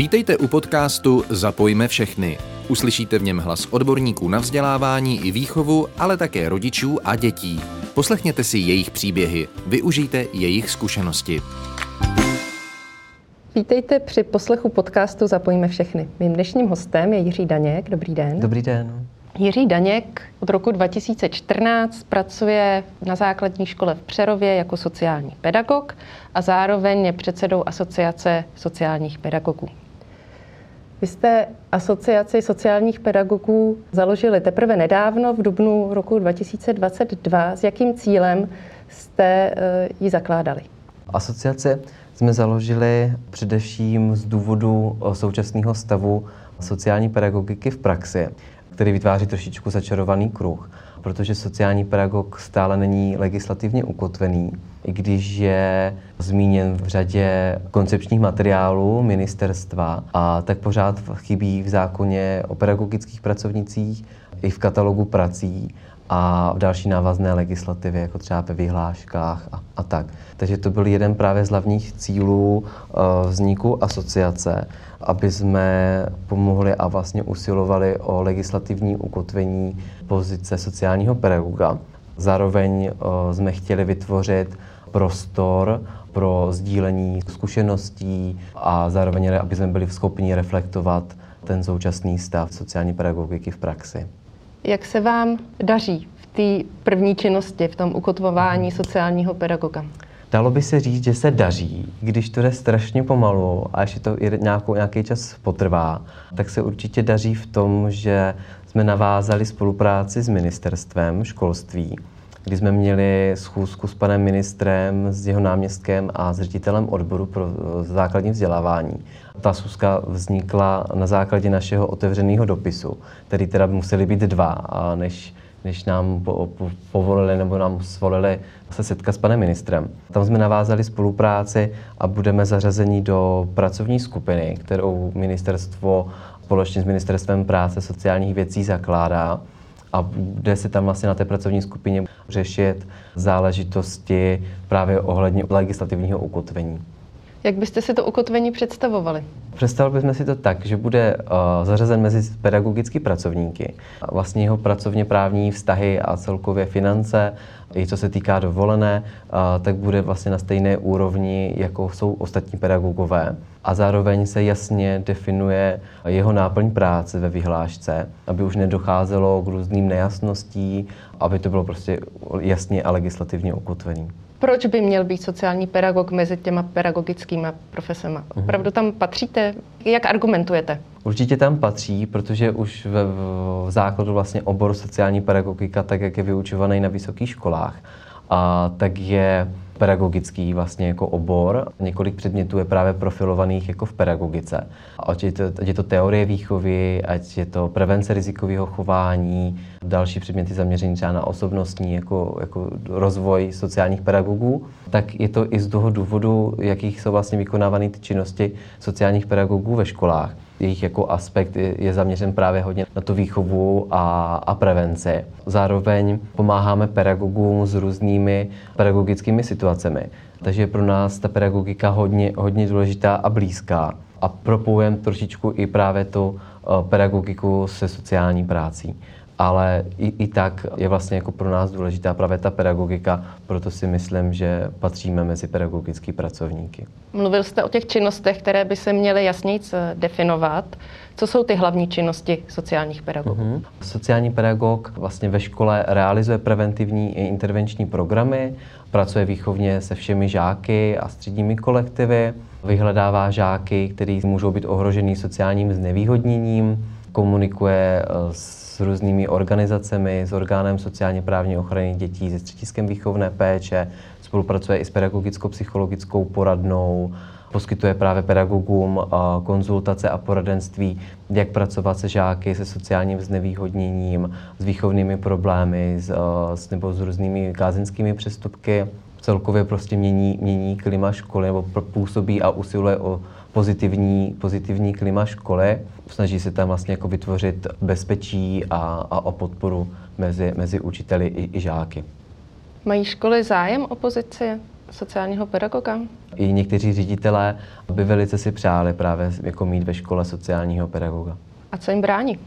Vítejte u podcastu Zapojme všechny. Uslyšíte v něm hlas odborníků na vzdělávání i výchovu, ale také rodičů a dětí. Poslechněte si jejich příběhy, využijte jejich zkušenosti. Vítejte při poslechu podcastu Zapojíme všechny. Mým dnešním hostem je Jiří Daněk. Dobrý den. Dobrý den. Jiří Daněk od roku 2014 pracuje na základní škole v Přerově jako sociální pedagog a zároveň je předsedou Asociace sociálních pedagogů. Vy jste Asociaci sociálních pedagogů založili teprve nedávno, v dubnu roku 2022. S jakým cílem jste eh, ji zakládali? Asociace jsme založili především z důvodu eh, současného stavu sociální pedagogiky v praxi který vytváří trošičku začarovaný kruh, protože sociální pedagog stále není legislativně ukotvený, i když je zmíněn v řadě koncepčních materiálů ministerstva, a tak pořád chybí v zákoně o pedagogických pracovnicích i v katalogu prací a v další návazné legislativě, jako třeba ve vyhláškách a, a tak. Takže to byl jeden právě z hlavních cílů uh, vzniku asociace, aby jsme pomohli a vlastně usilovali o legislativní ukotvení pozice sociálního pedagoga. Zároveň uh, jsme chtěli vytvořit prostor pro sdílení zkušeností a zároveň, aby jsme byli schopni reflektovat ten současný stav sociální pedagogiky v praxi. Jak se vám daří v té první činnosti, v tom ukotvování sociálního pedagoga? Dalo by se říct, že se daří, když to jde strašně pomalu a ještě to nějakou, nějaký čas potrvá, tak se určitě daří v tom, že jsme navázali spolupráci s ministerstvem školství, kdy jsme měli schůzku s panem ministrem, s jeho náměstkem a s ředitelem odboru pro základní vzdělávání. Ta schůzka vznikla na základě našeho otevřeného dopisu, který teda museli být dva, než než nám po, po, povolili nebo nám svolili se setkat s panem ministrem. Tam jsme navázali spolupráci a budeme zařazeni do pracovní skupiny, kterou ministerstvo společně s Ministerstvem práce sociálních věcí zakládá a bude se tam vlastně na té pracovní skupině řešit záležitosti právě ohledně legislativního ukotvení. Jak byste si to ukotvení představovali? Představili bychom si to tak, že bude uh, zařazen mezi pedagogické pracovníky. Vlastně jeho pracovně právní vztahy a celkově finance, i co se týká dovolené, uh, tak bude vlastně na stejné úrovni, jako jsou ostatní pedagogové. A zároveň se jasně definuje jeho náplň práce ve vyhlášce, aby už nedocházelo k různým nejasností, aby to bylo prostě jasně a legislativně ukotvené proč by měl být sociální pedagog mezi těma pedagogickými profesemi? Mhm. Opravdu tam patříte? Jak argumentujete? Určitě tam patří, protože už ve v základu vlastně obor sociální pedagogika, tak jak je vyučovaný na vysokých školách, a tak je pedagogický vlastně jako obor. Několik předmětů je právě profilovaných jako v pedagogice. Ať je to, ať je to teorie výchovy, ať je to prevence rizikového chování, další předměty zaměření třeba na osobnostní jako, jako rozvoj sociálních pedagogů, tak je to i z toho důvodu, jakých jsou vlastně vykonávány ty činnosti sociálních pedagogů ve školách jejich jako aspekt je zaměřen právě hodně na tu výchovu a, a prevenci. Zároveň pomáháme pedagogům s různými pedagogickými situacemi. Takže je pro nás ta pedagogika hodně, hodně důležitá a blízká. A propojujeme trošičku i právě tu eh, pedagogiku se sociální prací ale i, i tak je vlastně jako pro nás důležitá právě ta pedagogika, proto si myslím, že patříme mezi pedagogické pracovníky. Mluvil jste o těch činnostech, které by se měly jasněji definovat. Co jsou ty hlavní činnosti sociálních pedagogů? Mm-hmm. Sociální pedagog vlastně ve škole realizuje preventivní i intervenční programy, pracuje výchovně se všemi žáky a středními kolektivy, vyhledává žáky, kteří můžou být ohrožený sociálním znevýhodněním, komunikuje eh, s různými organizacemi, s orgánem sociálně právní ochrany dětí, se střediskem výchovné péče, spolupracuje i s pedagogicko-psychologickou poradnou, poskytuje právě pedagogům konzultace a poradenství, jak pracovat se žáky se sociálním znevýhodněním, s výchovnými problémy s, s, nebo s různými kázeňskými přestupky. Celkově prostě mění, mění klima školy nebo působí a usiluje o pozitivní, pozitivní klima školy. Snaží se tam vlastně jako vytvořit bezpečí a, a o podporu mezi, mezi učiteli i, i žáky. Mají školy zájem o pozici sociálního pedagoga? I někteří ředitelé by velice si přáli právě jako mít ve škole sociálního pedagoga. A co jim brání?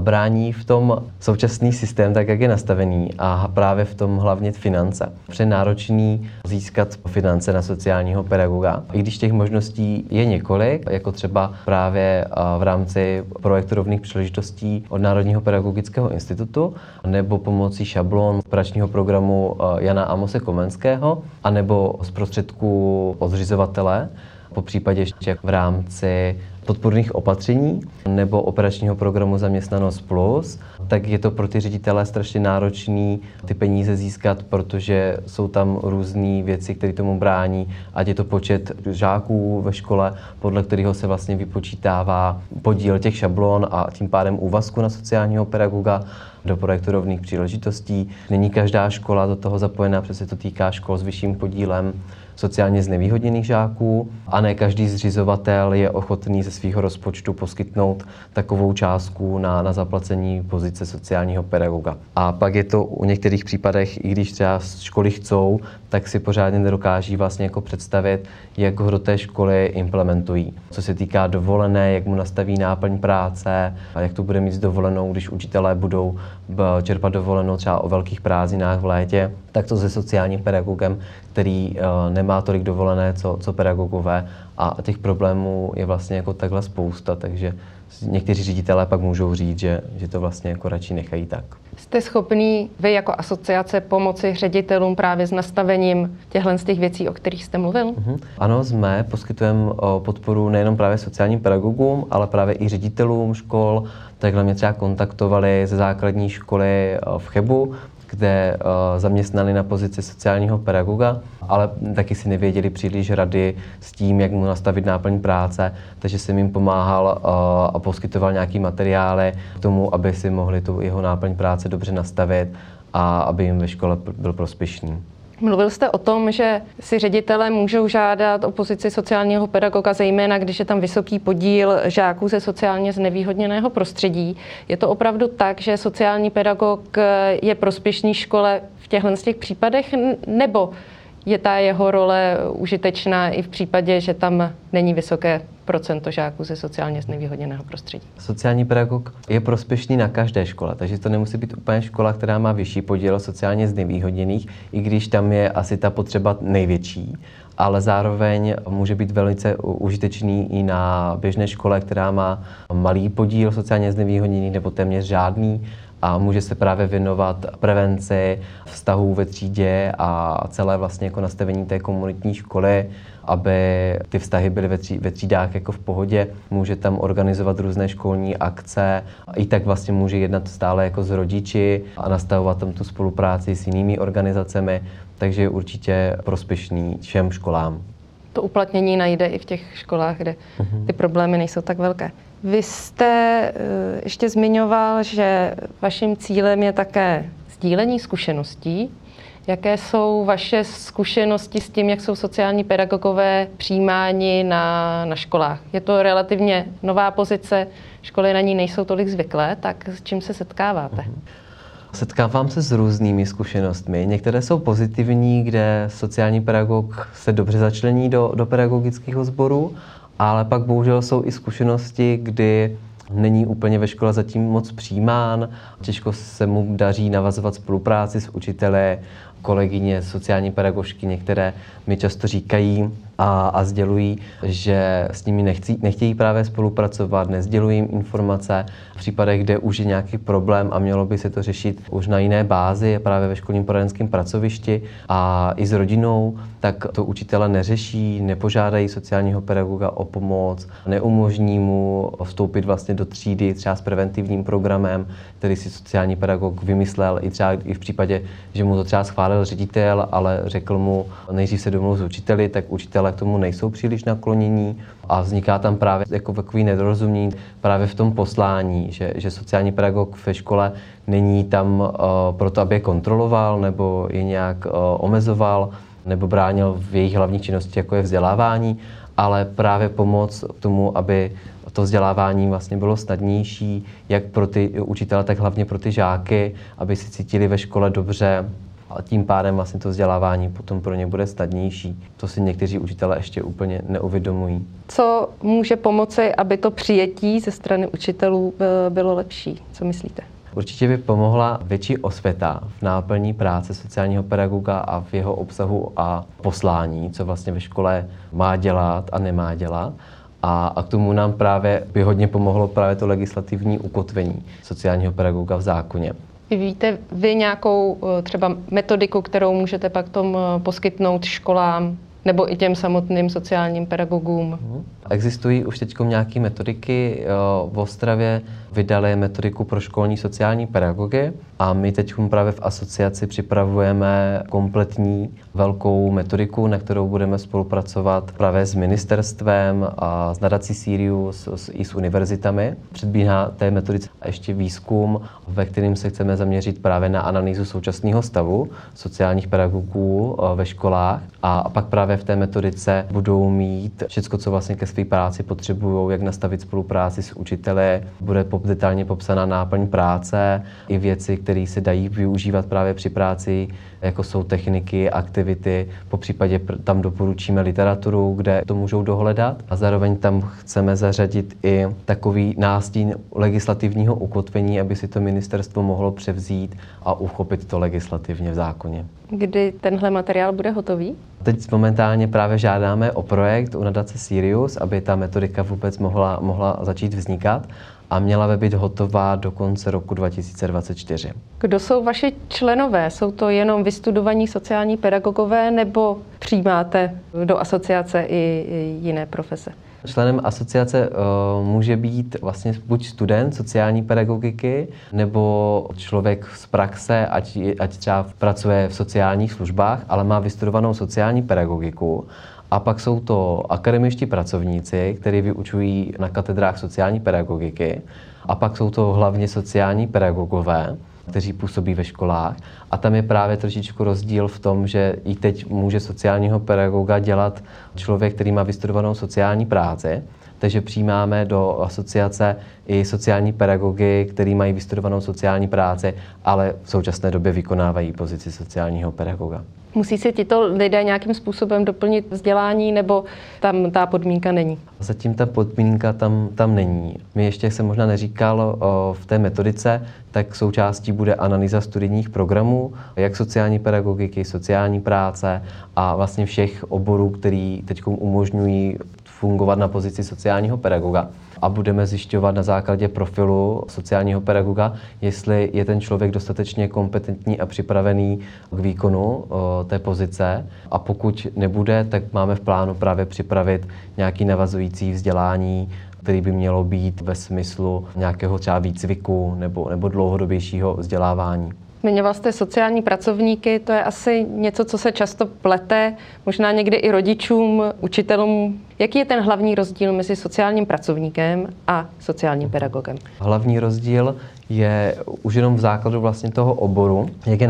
Brání v tom současný systém, tak jak je nastavený a právě v tom hlavně finance. Pře náročný získat finance na sociálního pedagoga. I když těch možností je několik, jako třeba právě v rámci projektu rovných příležitostí od Národního pedagogického institutu, nebo pomocí šablon operačního programu Jana Amose Komenského, anebo z prostředků od zřizovatele, po případě ještě v rámci podpůrných opatření nebo operačního programu Zaměstnanost Plus, tak je to pro ty ředitele strašně náročný ty peníze získat, protože jsou tam různé věci, které tomu brání, ať je to počet žáků ve škole, podle kterého se vlastně vypočítává podíl těch šablon a tím pádem úvazku na sociálního pedagoga do projektu rovných příležitostí. Není každá škola do toho zapojená, protože to týká škol s vyšším podílem sociálně znevýhodněných žáků a ne každý zřizovatel je ochotný ze svého rozpočtu poskytnout takovou částku na, na zaplacení pozice sociálního pedagoga. A pak je to u některých případech, i když třeba školy chcou, tak si pořádně nedokáží vlastně jako představit, jak ho do té školy implementují. Co se týká dovolené, jak mu nastaví náplň práce, a jak to bude mít s dovolenou, když učitelé budou čerpat dovolenou třeba o velkých prázdninách v létě, tak to se sociálním pedagogem, který uh, nemá tolik dovolené, co, co pedagogové. A těch problémů je vlastně jako takhle spousta, takže někteří ředitelé pak můžou říct, že, že to vlastně jako radši nechají tak. Jste schopný vy jako asociace pomoci ředitelům právě s nastavením těchto z těch věcí, o kterých jste mluvil? Uh-huh. Ano, jsme, poskytujeme podporu nejenom právě sociálním pedagogům, ale právě i ředitelům škol. Takhle mě třeba kontaktovali ze základní školy v Chebu, kde uh, zaměstnali na pozici sociálního pedagoga, ale taky si nevěděli příliš rady s tím, jak mu nastavit náplň práce, takže jsem jim pomáhal uh, a poskytoval nějaký materiály k tomu, aby si mohli tu jeho náplň práce dobře nastavit a aby jim ve škole byl prospěšný. Mluvil jste o tom, že si ředitele můžou žádat o pozici sociálního pedagoga, zejména když je tam vysoký podíl žáků ze sociálně znevýhodněného prostředí. Je to opravdu tak, že sociální pedagog je prospěšný škole v těchto těch případech, nebo je ta jeho role užitečná i v případě, že tam není vysoké procento žáků ze sociálně znevýhodněného prostředí. Sociální pedagog je prospěšný na každé škole, takže to nemusí být úplně škola, která má vyšší podíl sociálně znevýhodněných, i když tam je asi ta potřeba největší ale zároveň může být velice užitečný i na běžné škole, která má malý podíl sociálně znevýhodněných nebo téměř žádný a může se právě věnovat prevenci vztahů ve třídě a celé vlastně jako nastavení té komunitní školy, aby ty vztahy byly ve, tří, ve třídách jako v pohodě. Může tam organizovat různé školní akce a i tak vlastně může jednat stále jako s rodiči a nastavovat tam tu spolupráci s jinými organizacemi, takže je určitě prospěšný všem školám. To uplatnění najde i v těch školách, kde mhm. ty problémy nejsou tak velké. Vy jste eh, ještě zmiňoval, že vaším cílem je také sdílení zkušeností. Jaké jsou vaše zkušenosti s tím, jak jsou sociální pedagogové přijímáni na, na školách? Je to relativně nová pozice, školy na ní nejsou tolik zvyklé, tak s čím se setkáváte? Mhm. Setkávám se s různými zkušenostmi. Některé jsou pozitivní, kde sociální pedagog se dobře začlení do, do pedagogického sboru ale pak bohužel jsou i zkušenosti, kdy není úplně ve škole zatím moc přijímán, těžko se mu daří navazovat spolupráci s učiteli, kolegyně, sociální pedagožky, některé mi často říkají a, a sdělují, že s nimi nechcí, nechtějí právě spolupracovat, nezdělují jim informace. V případech, kde už je nějaký problém a mělo by se to řešit už na jiné bázi, právě ve školním poradenském pracovišti a i s rodinou, tak to učitele neřeší, nepožádají sociálního pedagoga o pomoc, neumožní mu vstoupit vlastně do třídy třeba s preventivním programem, který si sociální pedagog vymyslel i třeba i v případě, že mu to třeba schválil ředitel, ale řekl mu, nejdřív se domluv s učiteli, tak učitelé k tomu nejsou příliš naklonění a vzniká tam právě jako takový nedorozumění právě v tom poslání, že, že sociální pedagog ve škole není tam uh, proto, aby je kontroloval nebo je nějak uh, omezoval nebo bránil v jejich hlavní činnosti, jako je vzdělávání, ale právě pomoc k tomu, aby to vzdělávání vlastně bylo snadnější, jak pro ty učitele, tak hlavně pro ty žáky, aby si cítili ve škole dobře, a tím pádem vlastně to vzdělávání potom pro ně bude snadnější. To si někteří učitelé ještě úplně neuvědomují. Co může pomoci, aby to přijetí ze strany učitelů eh, bylo lepší? Co myslíte? Určitě by pomohla větší osvěta v náplní práce sociálního pedagoga a v jeho obsahu a poslání, co vlastně ve škole má dělat a nemá dělat. A, a k tomu nám právě by hodně pomohlo právě to legislativní ukotvení sociálního pedagoga v zákoně. Víte vy nějakou eh, třeba metodiku, kterou můžete pak tom eh, poskytnout školám nebo i těm samotným sociálním pedagogům? Mhm. Existují už teď nějaké metodiky. Eh, v Ostravě vydali metodiku pro školní sociální pedagogy a my teď právě v asociaci připravujeme kompletní velkou metodiku, na kterou budeme spolupracovat právě s ministerstvem a s nadací Sirius i s univerzitami. Předbíhá té metodice ještě výzkum, ve kterým se chceme zaměřit právě na analýzu současného stavu sociálních pedagogů eh, ve školách a pak právě v té metodice budou mít všechno, co vlastně ke své práci potřebují, jak nastavit spolupráci s učiteli, bude detailně popsaná náplň práce i věci, které se dají využívat právě při práci, jako jsou techniky, aktivity, po případě tam doporučíme literaturu, kde to můžou dohledat a zároveň tam chceme zařadit i takový nástín legislativního ukotvení, aby si to ministerstvo mohlo převzít a uchopit to legislativně v zákoně. Kdy tenhle materiál bude hotový? Teď momentálně právě žádáme o projekt u nadace Sirius, aby ta metodika vůbec mohla, mohla začít vznikat a měla by být hotová do konce roku 2024. Kdo jsou vaši členové? Jsou to jenom vystudovaní sociální pedagogové nebo přijímáte do asociace i jiné profese? Členem asociace uh, může být vlastně buď student sociální pedagogiky, nebo člověk z praxe, ať, ať třeba pracuje v sociálních službách, ale má vystudovanou sociální pedagogiku. A pak jsou to akademičtí pracovníci, kteří vyučují na katedrách sociální pedagogiky. A pak jsou to hlavně sociální pedagogové, kteří působí ve školách. A tam je právě trošičku rozdíl v tom, že i teď může sociálního pedagoga dělat člověk, který má vystudovanou sociální práci, takže přijímáme do asociace i sociální pedagogy, který mají vystudovanou sociální práci, ale v současné době vykonávají pozici sociálního pedagoga. Musí si tito lidé nějakým způsobem doplnit vzdělání, nebo tam ta podmínka není? Zatím ta podmínka tam, tam není. My ještě, jak jsem možná neříkal, o, v té metodice, tak součástí bude analýza studijních programů, jak sociální pedagogiky, sociální práce a vlastně všech oborů, který teď umožňují fungovat na pozici sociálního pedagoga a budeme zjišťovat na základě profilu sociálního pedagoga, jestli je ten člověk dostatečně kompetentní a připravený k výkonu té pozice. A pokud nebude, tak máme v plánu právě připravit nějaký navazující vzdělání, který by mělo být ve smyslu nějakého třeba výcviku nebo, nebo dlouhodobějšího vzdělávání. Zmiňoval jste sociální pracovníky, to je asi něco, co se často plete, možná někdy i rodičům, učitelům. Jaký je ten hlavní rozdíl mezi sociálním pracovníkem a sociálním pedagogem? Hlavní rozdíl je už jenom v základu vlastně toho oboru, jak je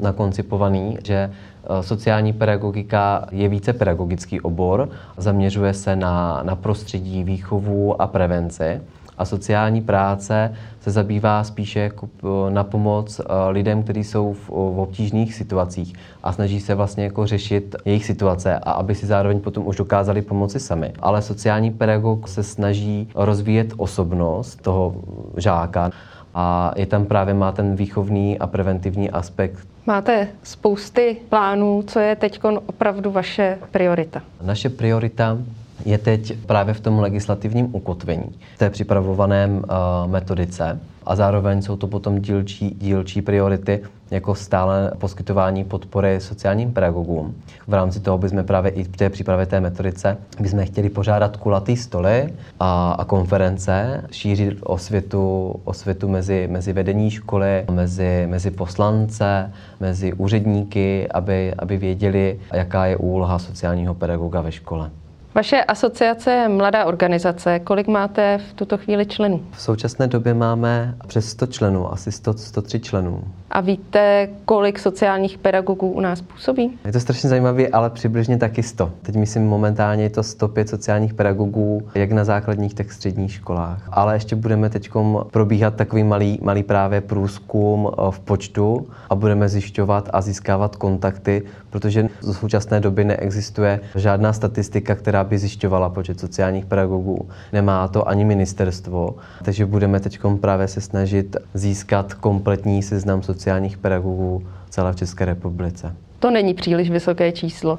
nakoncipovaný, že eh, sociální pedagogika je více pedagogický obor, zaměřuje se na, na prostředí, výchovu a prevenci a sociální práce se zabývá spíše jako eh, na pomoc eh, lidem, kteří jsou v, v obtížných situacích a snaží se vlastně jako řešit jejich situace a aby si zároveň potom už dokázali pomoci sami. Ale sociální pedagog se snaží rozvíjet osobnost toho žáka a je tam právě má ten výchovný a preventivní aspekt. Máte spousty plánů, co je teď opravdu vaše priorita? Naše priorita je teď právě v tom legislativním ukotvení, v té připravovaném uh, metodice a zároveň jsou to potom dílčí, dílčí priority, jako stále poskytování podpory sociálním pedagogům. V rámci toho bychom právě i v té přípravě té metodice bychom chtěli pořádat kulatý stoly a, a konference, šířit osvětu, osvětu mezi, mezi vedení školy, mezi, mezi poslance, mezi úředníky, aby, aby věděli, jaká je úloha sociálního pedagoga ve škole. Vaše asociace je mladá organizace. Kolik máte v tuto chvíli členů? V současné době máme přes 100 členů, asi 100, 103 členů. A víte, kolik sociálních pedagogů u nás působí? Je to strašně zajímavé, ale přibližně taky 100. Teď myslím momentálně je to 105 sociálních pedagogů, jak na základních, tak středních školách. Ale ještě budeme teď probíhat takový malý, malý právě průzkum eh, v počtu a budeme zjišťovat a získávat kontakty, protože v současné době neexistuje žádná statistika, která by zjišťovala počet sociálních pedagogů. Nemá to ani ministerstvo, takže budeme teď právě se snažit získat kompletní seznam sociálních pedagogů celé v České republice. To není příliš vysoké číslo.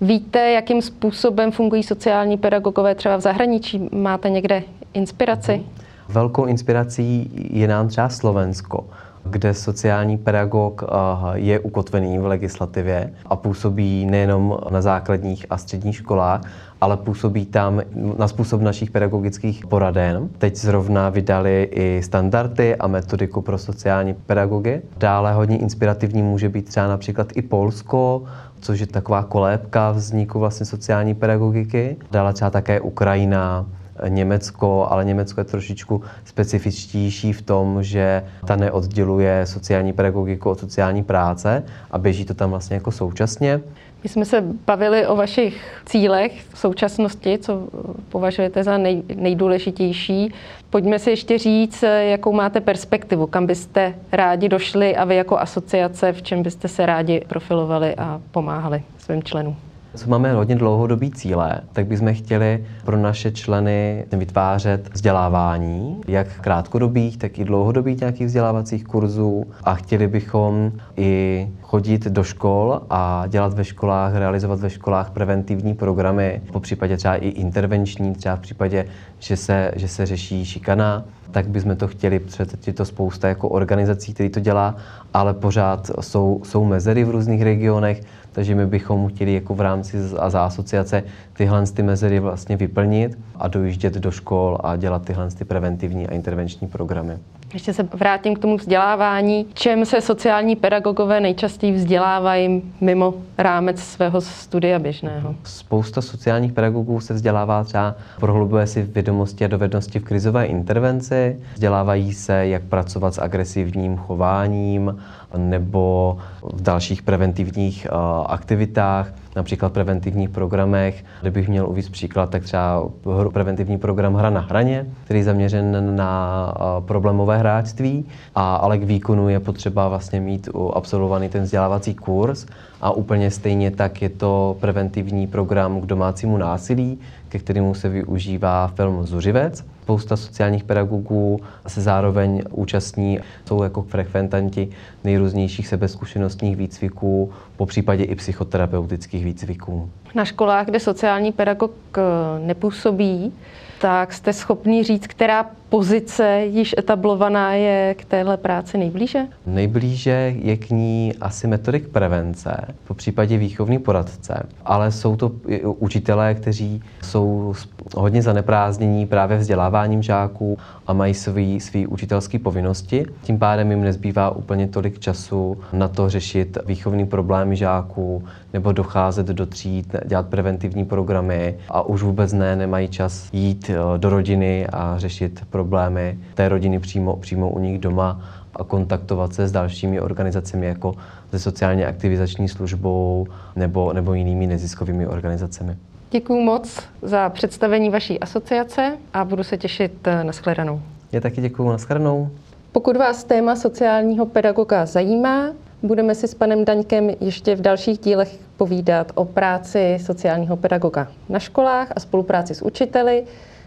Víte, jakým způsobem fungují sociální pedagogové třeba v zahraničí? Máte někde inspiraci? Mhm. Velkou inspirací je nám třeba Slovensko kde sociální pedagog eh, je ukotvený v legislativě a působí nejenom na základních a středních školách, ale působí tam na způsob našich pedagogických poraden. Teď zrovna vydali i standardy a metodiku pro sociální pedagogy. Dále hodně inspirativní může být třeba například i Polsko, což je taková kolébka vzniku vlastně sociální pedagogiky. Dále třeba také Ukrajina, Německo, ale Německo je trošičku specifičtější v tom, že ta neodděluje sociální pedagogiku od sociální práce a běží to tam vlastně jako současně. My jsme se bavili o vašich cílech v současnosti, co považujete za nej, nejdůležitější. Pojďme si ještě říct, jakou máte perspektivu, kam byste rádi došli a vy jako asociace, v čem byste se rádi profilovali a pomáhali svým členům. Co máme hodně dlouhodobý cíle, tak bychom chtěli pro naše členy vytvářet vzdělávání, jak krátkodobých, tak i dlouhodobých nějakých vzdělávacích kurzů. A chtěli bychom i chodit do škol a dělat ve školách, realizovat ve školách preventivní programy, po případě třeba i intervenční, třeba v případě, že se, že se řeší šikana, tak bychom to chtěli, protože je to spousta jako organizací, který to dělá, ale pořád jsou, jsou mezery v různých regionech, takže my bychom chtěli jako v rámci a za asociace tyhle ty mezery vlastně vyplnit a dojíždět do škol a dělat tyhle ty preventivní a intervenční programy. Ještě se vrátím k tomu vzdělávání. Čem se sociální pedagogové nejčastěji vzdělávají mimo rámec svého studia běžného? Spousta sociálních pedagogů se vzdělává třeba, prohlubuje si vědomosti a dovednosti v krizové intervenci, vzdělávají se, jak pracovat s agresivním chováním nebo v dalších preventivních uh, aktivitách například preventivních programech. Kdybych měl uvést příklad, tak třeba preventivní program Hra na hraně, který je zaměřen na problémové hráčství, a, ale k výkonu je potřeba vlastně mít absolvovaný ten vzdělávací kurz. A úplně stejně tak je to preventivní program k domácímu násilí, ke kterému se využívá film Zuřivec. Spousta sociálních pedagogů se zároveň účastní, jsou jako frekventanti nejrůznějších sebezkušenostních výcviků, po případě i psychoterapeutických výcviků. Na školách, kde sociální pedagog eh, nepůsobí, tak jste schopni říct, která pozice již etablovaná je k téhle práci nejblíže? Nejblíže je k ní asi metodik prevence, po případě výchovný poradce, ale jsou to učitelé, kteří jsou hodně zaneprázdnění právě vzděláváním žáků a mají svý, svý učitelské povinnosti. Tím pádem jim nezbývá úplně tolik času na to řešit výchovný problémy žáků nebo docházet do tříd, dělat preventivní programy a už vůbec ne, nemají čas jít eh, do rodiny a řešit problémy té rodiny přímo, přímo u nich doma a kontaktovat se s dalšími organizacemi jako se sociálně aktivizační službou nebo, nebo jinými neziskovými organizacemi. Děkuji moc za představení vaší asociace a budu se těšit eh, na shledanou. Já taky děkuji, na shledanou. Pokud vás téma sociálního pedagoga zajímá, budeme si s panem Daňkem ještě v dalších dílech povídat o práci sociálního pedagoga na školách a spolupráci s učiteli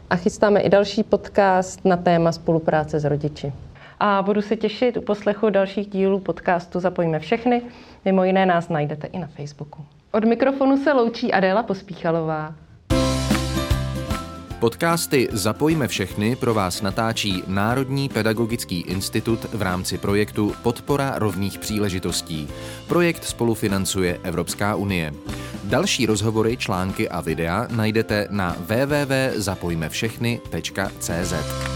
a chystáme i další podcast na téma spolupráce s rodiči. A budu se těšit u poslechu dalších dílů podcastu Zapojíme všechny. Mimo jiné nás najdete i na Facebooku. Od mikrofonu se loučí Adéla Pospíchalová. Podcasty Zapojíme všechny pro vás natáčí Národní pedagogický institut v rámci projektu Podpora rovných příležitostí. Projekt spolufinancuje Evropská unie. Další rozhovory, články a videa najdete na www.zapojmevšechny.cz.